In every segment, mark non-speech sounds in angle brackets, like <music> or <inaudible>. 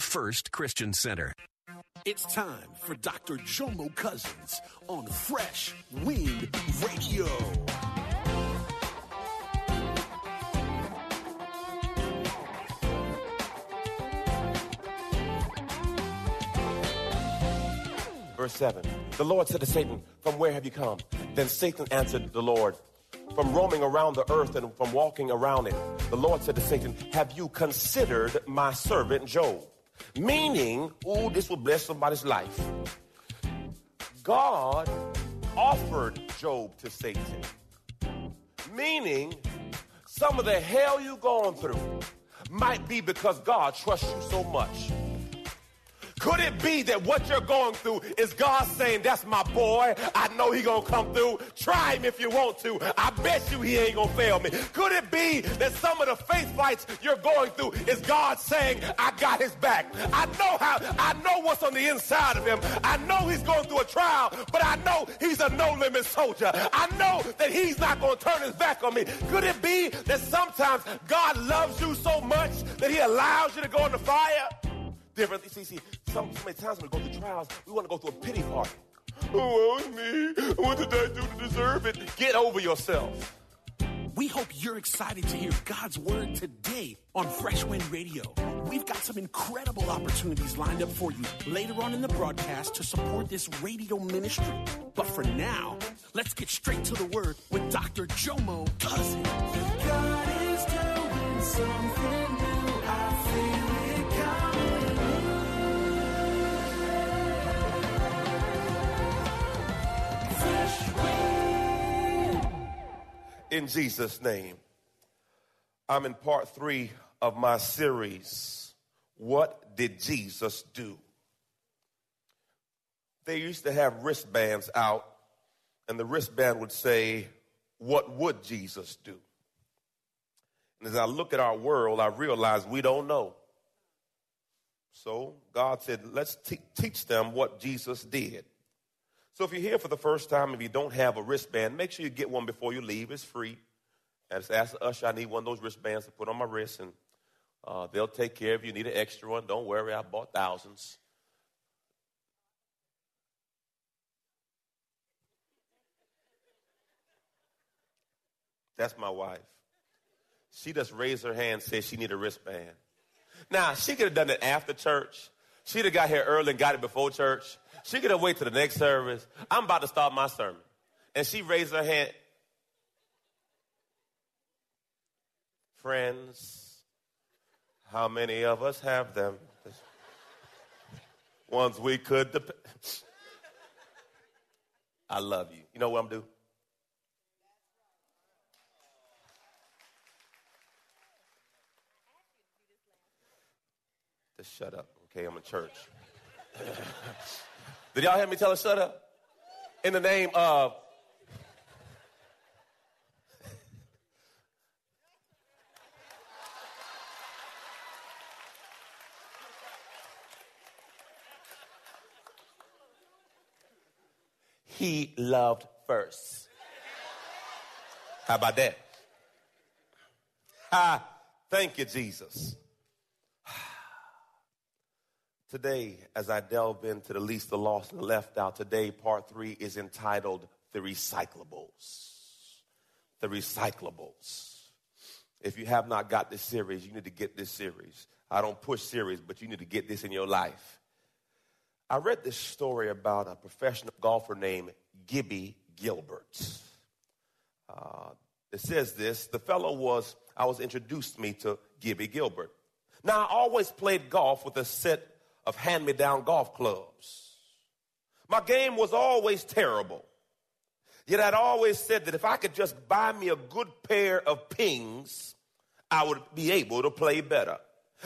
First Christian Center. It's time for Dr. Jomo Cousins on Fresh Wind Radio. Verse 7. The Lord said to Satan, From where have you come? Then Satan answered the Lord, From roaming around the earth and from walking around it. The Lord said to Satan, Have you considered my servant Job? Meaning, ooh, this will bless somebody's life. God offered Job to Satan. Meaning, some of the hell you're going through might be because God trusts you so much. Could it be that what you're going through is God saying, that's my boy. I know he gonna come through. Try him if you want to. I bet you he ain't gonna fail me. Could it be that some of the faith fights you're going through is God saying, I got his back. I know how, I know what's on the inside of him. I know he's going through a trial, but I know he's a no limit soldier. I know that he's not gonna turn his back on me. Could it be that sometimes God loves you so much that he allows you to go in the fire? Different. See, see, some, so many times when we go through trials, we want to go through a pity party. Oh, it's me. What did I do to deserve it? Get over yourself. We hope you're excited to hear God's word today on Fresh Wind Radio. We've got some incredible opportunities lined up for you later on in the broadcast to support this radio ministry. But for now, let's get straight to the word with Dr. Jomo Cousins. God is doing something new. In Jesus' name, I'm in part three of my series, What Did Jesus Do? They used to have wristbands out, and the wristband would say, What would Jesus do? And as I look at our world, I realize we don't know. So God said, let's te- teach them what Jesus did. So if you're here for the first time, if you don't have a wristband, make sure you get one before you leave. It's free. And just ask the usher, I need one of those wristbands to put on my wrist, and uh, they'll take care of you. Need an extra one? Don't worry, I bought thousands. That's my wife. She just raised her hand and said she need a wristband. Now, she could have done it after church. She'd have got here early and got it before church. She could have waited to the next service. I'm about to start my sermon. And she raised her hand. Friends, how many of us have them? Ones we could depend. I love you. You know what I'm doing? Just shut up, okay? I'm in church. <laughs> Did y'all hear me tell her shut up? In the name of. He loved first. How about that? Ah, Thank you, Jesus. Today, as I delve into the least, the lost, and the left out, today, part three is entitled The Recyclables. The Recyclables. If you have not got this series, you need to get this series. I don't push series, but you need to get this in your life. I read this story about a professional golfer named Gibby Gilbert. Uh, it says this the fellow was, I was introduced me to Gibby Gilbert. Now, I always played golf with a set of hand me down golf clubs. My game was always terrible. Yet I'd always said that if I could just buy me a good pair of pings, I would be able to play better.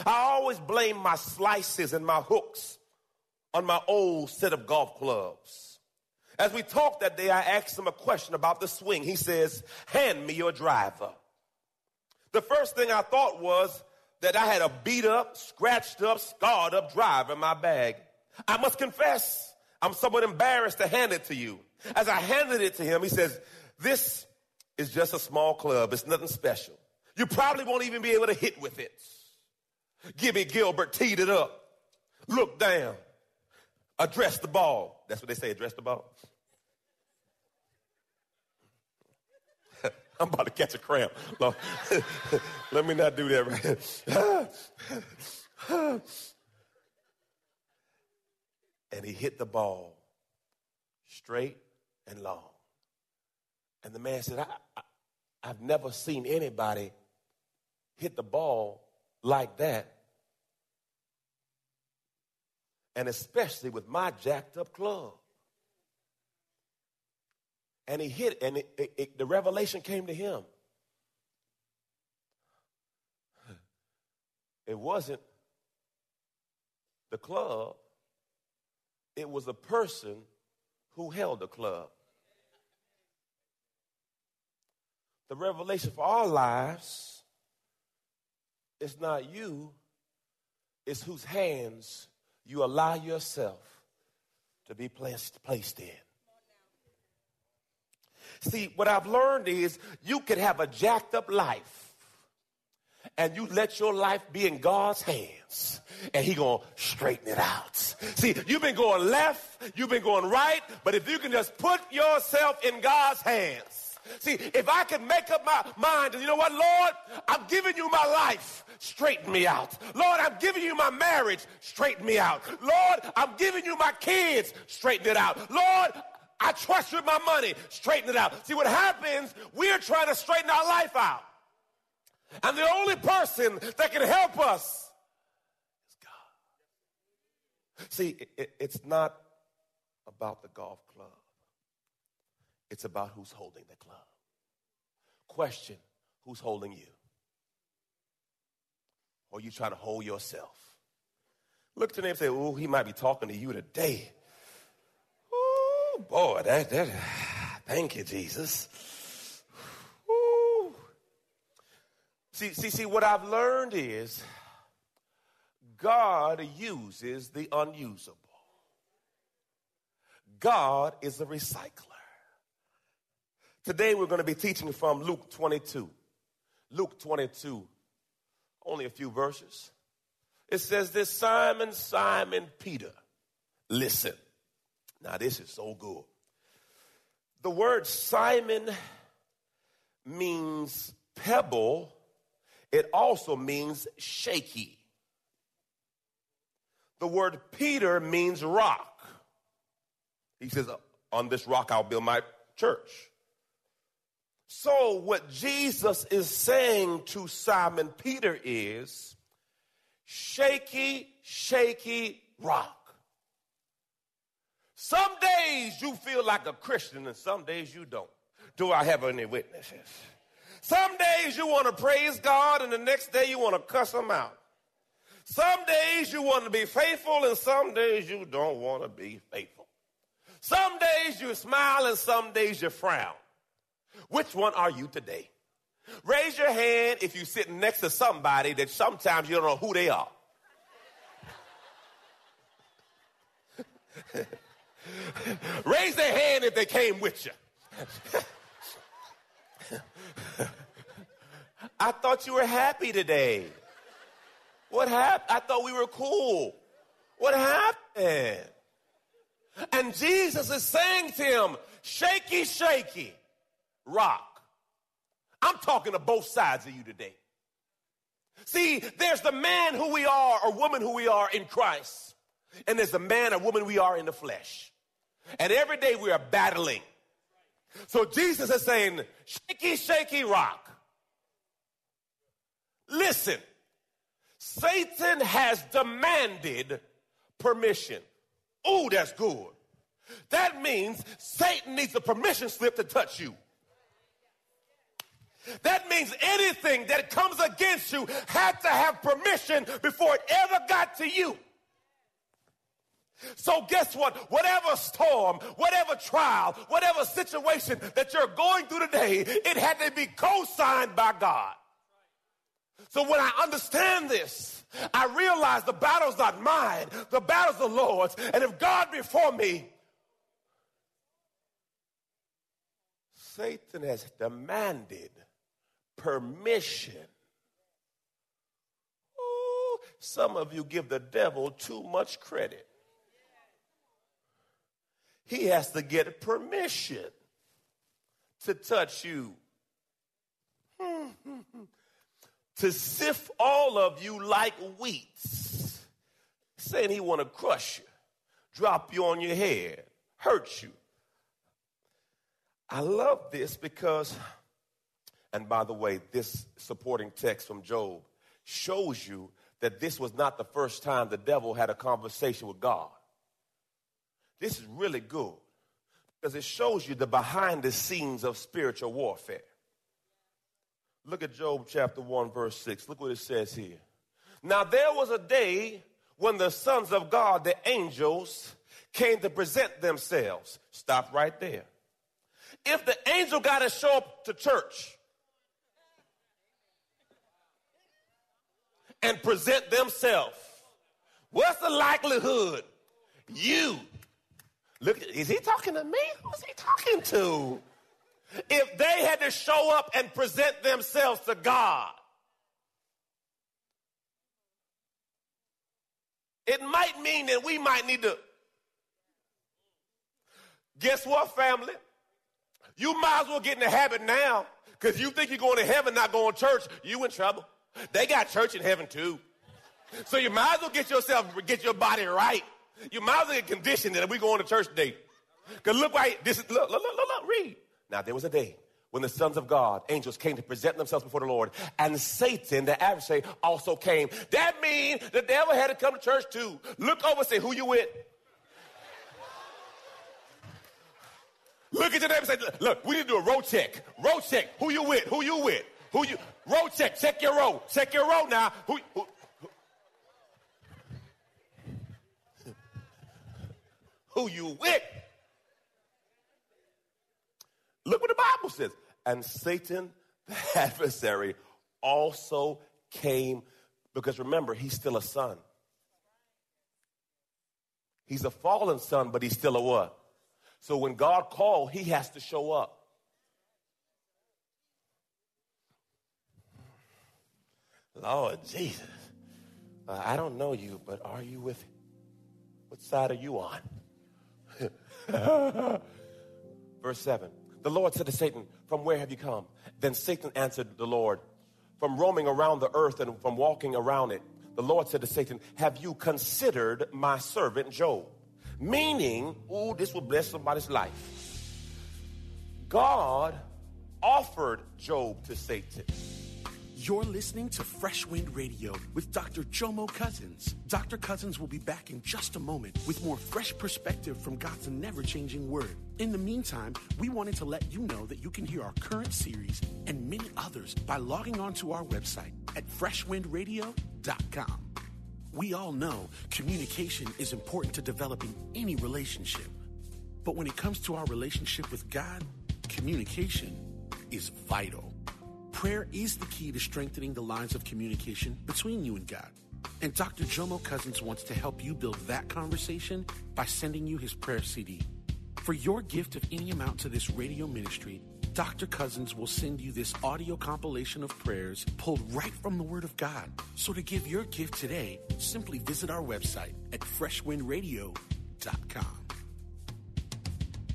I always blamed my slices and my hooks on my old set of golf clubs. As we talked that day, I asked him a question about the swing. He says, Hand me your driver. The first thing I thought was that I had a beat up, scratched up, scarred up driver in my bag. I must confess, I'm somewhat embarrassed to hand it to you. As I handed it to him, he says, This is just a small club. It's nothing special. You probably won't even be able to hit with it. Gibby Gilbert teed it up. Look down. Address the ball. That's what they say, address the ball. I'm about to catch a cramp. <laughs> Let me not do that right. and he hit the ball straight and long. And the man said, I, I, I've never seen anybody hit the ball like that. And especially with my jacked up club. And he hit, and it, it, it, the revelation came to him. It wasn't the club, it was a person who held the club. The revelation for our lives is not you, it's whose hands you allow yourself to be placed, placed in. See, what I've learned is you can have a jacked up life and you let your life be in God's hands and he gonna straighten it out. See, you've been going left, you've been going right, but if you can just put yourself in God's hands, See, if I can make up my mind, you know what, Lord, I'm giving you my life, straighten me out. Lord, I'm giving you my marriage, straighten me out. Lord, I'm giving you my kids, straighten it out. Lord, I trust you with my money, straighten it out. See, what happens, we're trying to straighten our life out. And the only person that can help us is God. See, it, it's not about the golf club. It's about who's holding the club. Question who's holding you? Or you trying to hold yourself? Look to them and say, Oh, he might be talking to you today. Oh, boy, that, that, thank you, Jesus. Ooh. See, see, see, what I've learned is God uses the unusable. God is a recycler. Today we're going to be teaching from Luke 22. Luke 22, only a few verses. It says this Simon, Simon Peter, listen. Now, this is so good. The word Simon means pebble, it also means shaky. The word Peter means rock. He says, uh, On this rock I'll build my church. So, what Jesus is saying to Simon Peter is shaky, shaky rock. Some days you feel like a Christian and some days you don't. Do I have any witnesses? Some days you want to praise God and the next day you want to cuss him out. Some days you want to be faithful and some days you don't want to be faithful. Some days you smile and some days you frown. Which one are you today? Raise your hand if you're sitting next to somebody that sometimes you don't know who they are. <laughs> Raise their hand if they came with you. I thought you were happy today. What happened? I thought we were cool. What happened? And Jesus is saying to him, shaky, shaky rock. I'm talking to both sides of you today. See, there's the man who we are or woman who we are in Christ, and there's the man or woman we are in the flesh. And every day we are battling. So Jesus is saying, shaky, shaky rock. Listen, Satan has demanded permission. Oh, that's good. That means Satan needs a permission slip to touch you. That means anything that comes against you had to have permission before it ever got to you. So, guess what? Whatever storm, whatever trial, whatever situation that you're going through today, it had to be co signed by God. So, when I understand this, I realize the battle's not mine, the battle's the Lord's. And if God before me, Satan has demanded permission. Ooh, some of you give the devil too much credit. He has to get permission to touch you. <laughs> to sift all of you like wheat. Saying he want to crush you, drop you on your head, hurt you. I love this because and by the way, this supporting text from Job shows you that this was not the first time the devil had a conversation with God. This is really good because it shows you the behind the scenes of spiritual warfare. Look at Job chapter 1, verse 6. Look what it says here. Now there was a day when the sons of God, the angels, came to present themselves. Stop right there. If the angel got to show up to church, and present themselves, what's the likelihood you look is he talking to me? Who's he talking to? If they had to show up and present themselves to God, it might mean that we might need to. Guess what, family? You might as well get in the habit now because you think you're going to heaven, not going to church, you in trouble. They got church in heaven too. So you might as well get yourself, get your body right. You might as well get conditioned that we going to church today. Because look right, this is, look, look, look, look, read. Now there was a day when the sons of God, angels, came to present themselves before the Lord, and Satan, the adversary, also came. That means the devil had to come to church too. Look over and say, who you with? Look at your neighbor and say, look, we need to do a road check. Road check. Who you with? Who you with? Who you? Road check. Check your road. Check your road now. Who? who, who you with? Look what the Bible says. And Satan, <laughs> the adversary, also came because remember, he's still a son. He's a fallen son, but he's still a what? So when God called, he has to show up. Lord Jesus, uh, I don't know you, but are you with? What side are you on? <laughs> Verse 7. The Lord said to Satan, From where have you come? Then Satan answered the Lord, From roaming around the earth and from walking around it. The Lord said to Satan, Have you considered my servant Job? Meaning, oh, this will bless somebody's life. God offered Job to Satan. You're listening to Fresh Wind Radio with Dr. Jomo Cousins. Dr. Cousins will be back in just a moment with more fresh perspective from God's never changing word. In the meantime, we wanted to let you know that you can hear our current series and many others by logging on to our website at freshwindradio.com. We all know communication is important to developing any relationship. But when it comes to our relationship with God, communication is vital. Prayer is the key to strengthening the lines of communication between you and God. And Dr. Jomo Cousins wants to help you build that conversation by sending you his prayer CD. For your gift of any amount to this radio ministry, Dr. Cousins will send you this audio compilation of prayers pulled right from the Word of God. So to give your gift today, simply visit our website at freshwindradio.com.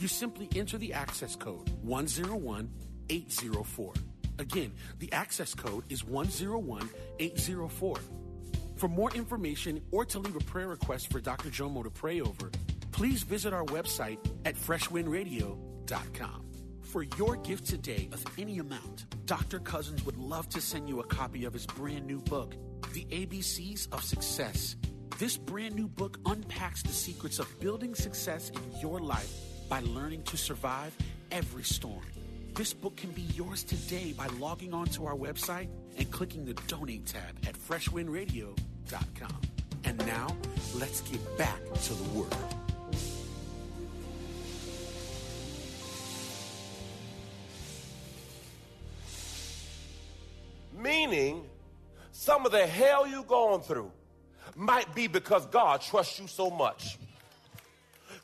you simply enter the access code 101804. Again, the access code is 101804. For more information or to leave a prayer request for Dr. Jomo to pray over, please visit our website at freshwindradio.com. For your gift today of any amount, Dr. Cousins would love to send you a copy of his brand new book, The ABCs of Success. This brand new book unpacks the secrets of building success in your life by learning to survive every storm. This book can be yours today by logging on to our website and clicking the donate tab at freshwindradio.com. And now, let's get back to the word. Meaning, some of the hell you're going through might be because God trusts you so much.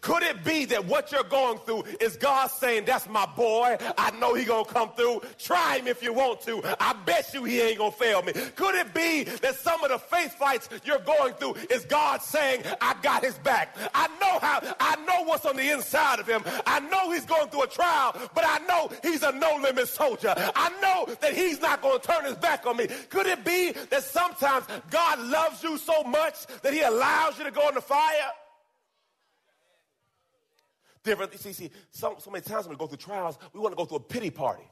Could it be that what you're going through is God saying, that's my boy. I know he gonna come through. Try him if you want to. I bet you he ain't gonna fail me. Could it be that some of the faith fights you're going through is God saying, I got his back. I know how, I know what's on the inside of him. I know he's going through a trial, but I know he's a no limit soldier. I know that he's not gonna turn his back on me. Could it be that sometimes God loves you so much that he allows you to go in the fire? Different. See, see, so, so many times when we go through trials, we want to go through a pity party.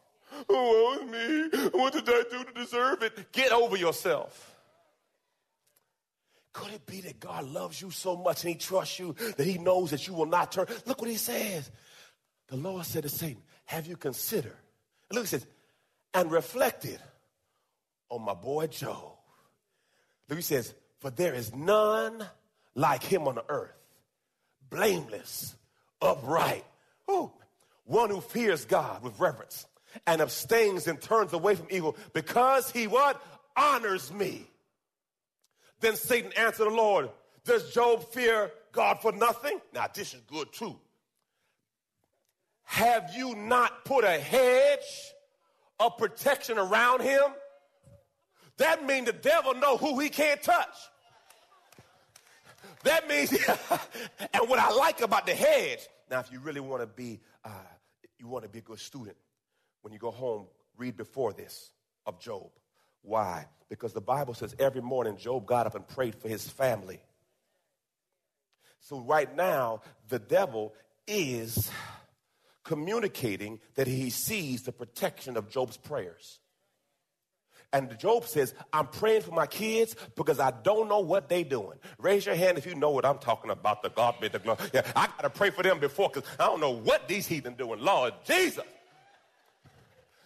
Oh, me. What did I do to deserve it? Get over yourself. Could it be that God loves you so much and he trusts you that he knows that you will not turn? Look what he says. The Lord said to Satan, have you considered? And look, he says, and reflected on my boy Job. Look, he says, for there is none like him on the earth, blameless, upright. Ooh. One who fears God with reverence and abstains and turns away from evil because he what? Honors me. Then Satan answered the Lord, does Job fear God for nothing? Now this is good too. Have you not put a hedge of protection around him? That means the devil know who he can't touch. That means, <laughs> and what I like about the hedge, now, if you really want to be, uh, you want to be a good student, when you go home, read before this of Job. Why? Because the Bible says every morning Job got up and prayed for his family. So right now, the devil is communicating that he sees the protection of Job's prayers. And Job says, I'm praying for my kids because I don't know what they're doing. Raise your hand if you know what I'm talking about. The God be the glory. Yeah, I got to pray for them before because I don't know what these heathen doing. Lord Jesus.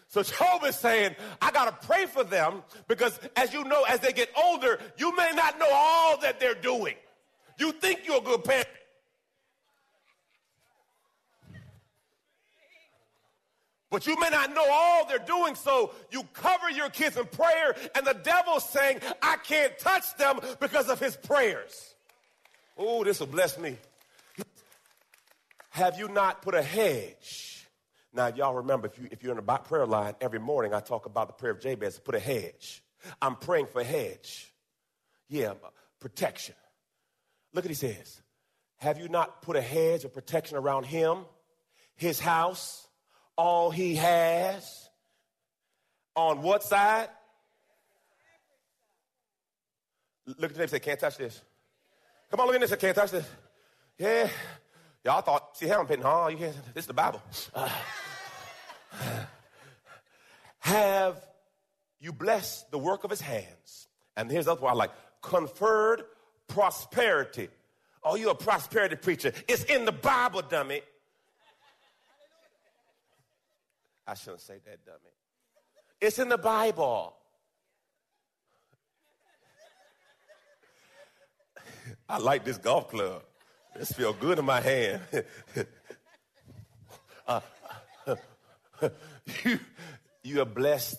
So Job is saying, I got to pray for them because as you know, as they get older, you may not know all that they're doing. You think you're a good parent. But you may not know all they're doing, so you cover your kids in prayer, and the devil's saying, I can't touch them because of his prayers. Oh, this will bless me. Have you not put a hedge? Now, y'all remember, if, you, if you're in the prayer line, every morning I talk about the prayer of Jabez, put a hedge. I'm praying for a hedge. Yeah, protection. Look at he says. Have you not put a hedge of protection around him, his house, all he has. On what side? Look at the say, can't touch this. Come on, look at this. I can't touch this. Yeah. Y'all thought, see how I'm pitting, huh? You can't, this is the Bible. Uh, <sighs> have you blessed the work of his hands? And here's the other one I like conferred prosperity. Oh, you're a prosperity preacher. It's in the Bible, dummy. I shouldn't say that, dummy. It's in the Bible. <laughs> I like this golf club. This feel good in my hand. <laughs> uh, <laughs> you, you have blessed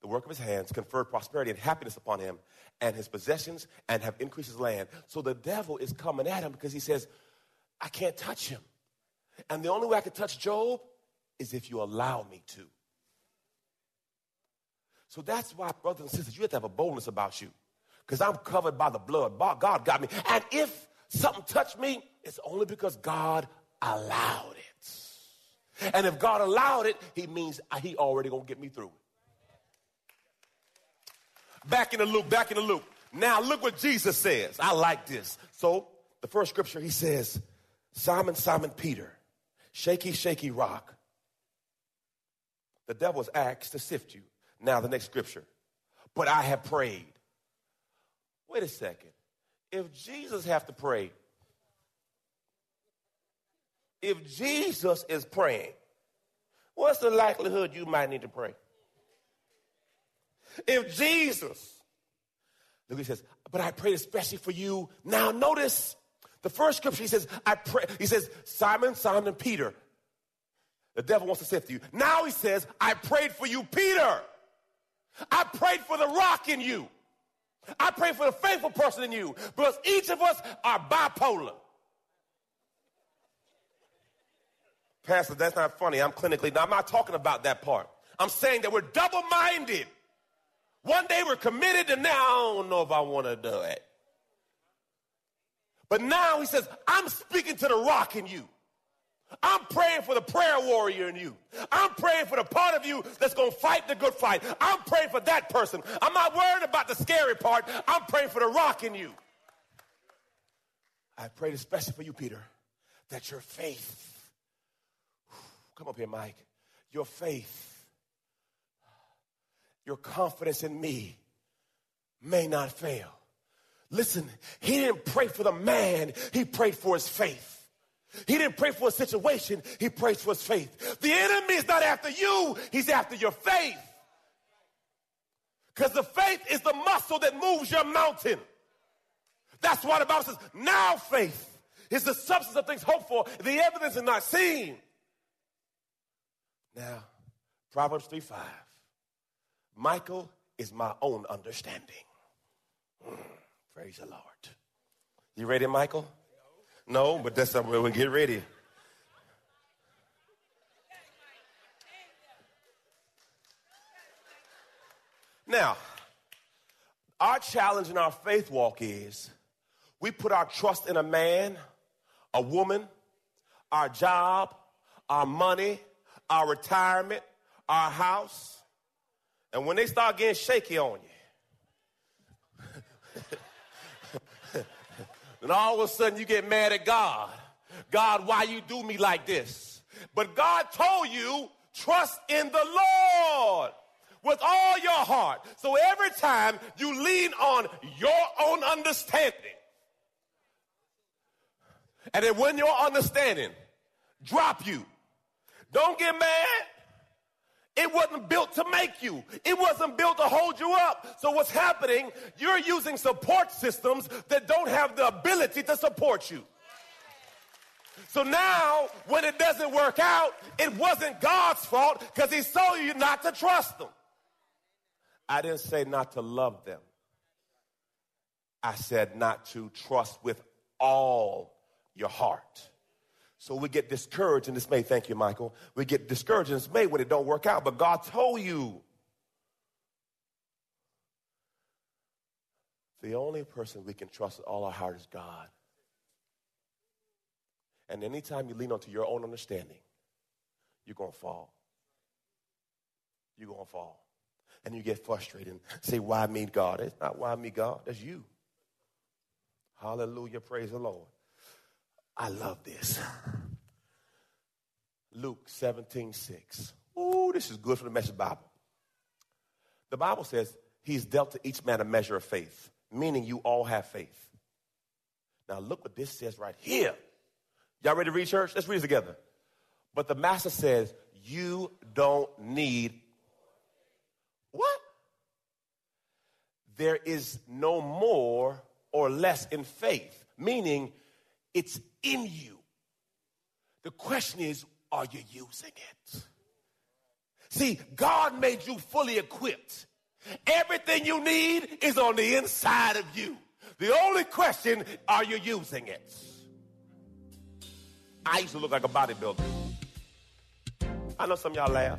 the work of his hands, conferred prosperity and happiness upon him and his possessions, and have increased his land. So the devil is coming at him because he says, I can't touch him. And the only way I can touch Job is if you allow me to. So that's why, brothers and sisters, you have to have a boldness about you. Because I'm covered by the blood. God got me. And if something touched me, it's only because God allowed it. And if God allowed it, he means he already gonna get me through it. Back in the loop, back in the loop. Now look what Jesus says. I like this. So the first scripture, he says, Simon, Simon Peter, shaky, shaky rock. The devil's axe to sift you. Now the next scripture. But I have prayed. Wait a second. If Jesus have to pray, if Jesus is praying, what's the likelihood you might need to pray? If Jesus, look, he says, but I prayed especially for you. Now notice the first scripture, he says, I pray, he says, Simon, Simon, Peter. The devil wants to sift you. Now he says, I prayed for you, Peter. I prayed for the rock in you. I pray for the faithful person in you because each of us are bipolar. Pastor, that's not funny. I'm clinically, now I'm not talking about that part. I'm saying that we're double minded. One day we're committed, and now I don't know if I want to do it. But now he says, I'm speaking to the rock in you. I'm praying for the prayer warrior in you. I'm praying for the part of you that's going to fight the good fight. I'm praying for that person. I'm not worried about the scary part. I'm praying for the rock in you. I prayed especially for you, Peter, that your faith, <sighs> come up here, Mike, your faith, your confidence in me may not fail. Listen, he didn't pray for the man, he prayed for his faith. He didn't pray for a situation, he prayed for his faith. The enemy is not after you, he's after your faith. Because the faith is the muscle that moves your mountain. That's why the Bible says, now faith is the substance of things hoped for, the evidence is not seen. Now, Proverbs 3 5. Michael is my own understanding. Mm, praise the Lord. You ready, Michael? No, but that's something we'll get ready. Now, our challenge in our faith walk is we put our trust in a man, a woman, our job, our money, our retirement, our house. And when they start getting shaky on you, <laughs> And all of a sudden you get mad at God. God, why you do me like this? But God told you, trust in the Lord with all your heart. So every time you lean on your own understanding, and then when your understanding drop you, don't get mad. It wasn't built to make you. It wasn't built to hold you up. So what's happening, you're using support systems that don't have the ability to support you. So now, when it doesn't work out, it wasn't God's fault because he told you not to trust them. I didn't say not to love them. I said not to trust with all your heart. So we get discouraged and dismayed. Thank you, Michael. We get discouraged and dismayed when it don't work out. But God told you. The only person we can trust with all our heart is God. And anytime you lean onto your own understanding, you're going to fall. You're going to fall. And you get frustrated and say, Why me, God? It's not why me, God. That's you. Hallelujah. Praise the Lord. I love this. Luke 17, 6. Ooh, this is good for the message Bible. The Bible says he's dealt to each man a measure of faith, meaning you all have faith. Now look what this says right here. Y'all ready to read church? Let's read it together. But the master says, you don't need what? There is no more or less in faith, meaning it's in you. The question is, are you using it? See, God made you fully equipped. Everything you need is on the inside of you. The only question, are you using it? I used to look like a bodybuilder. I know some y'all laugh.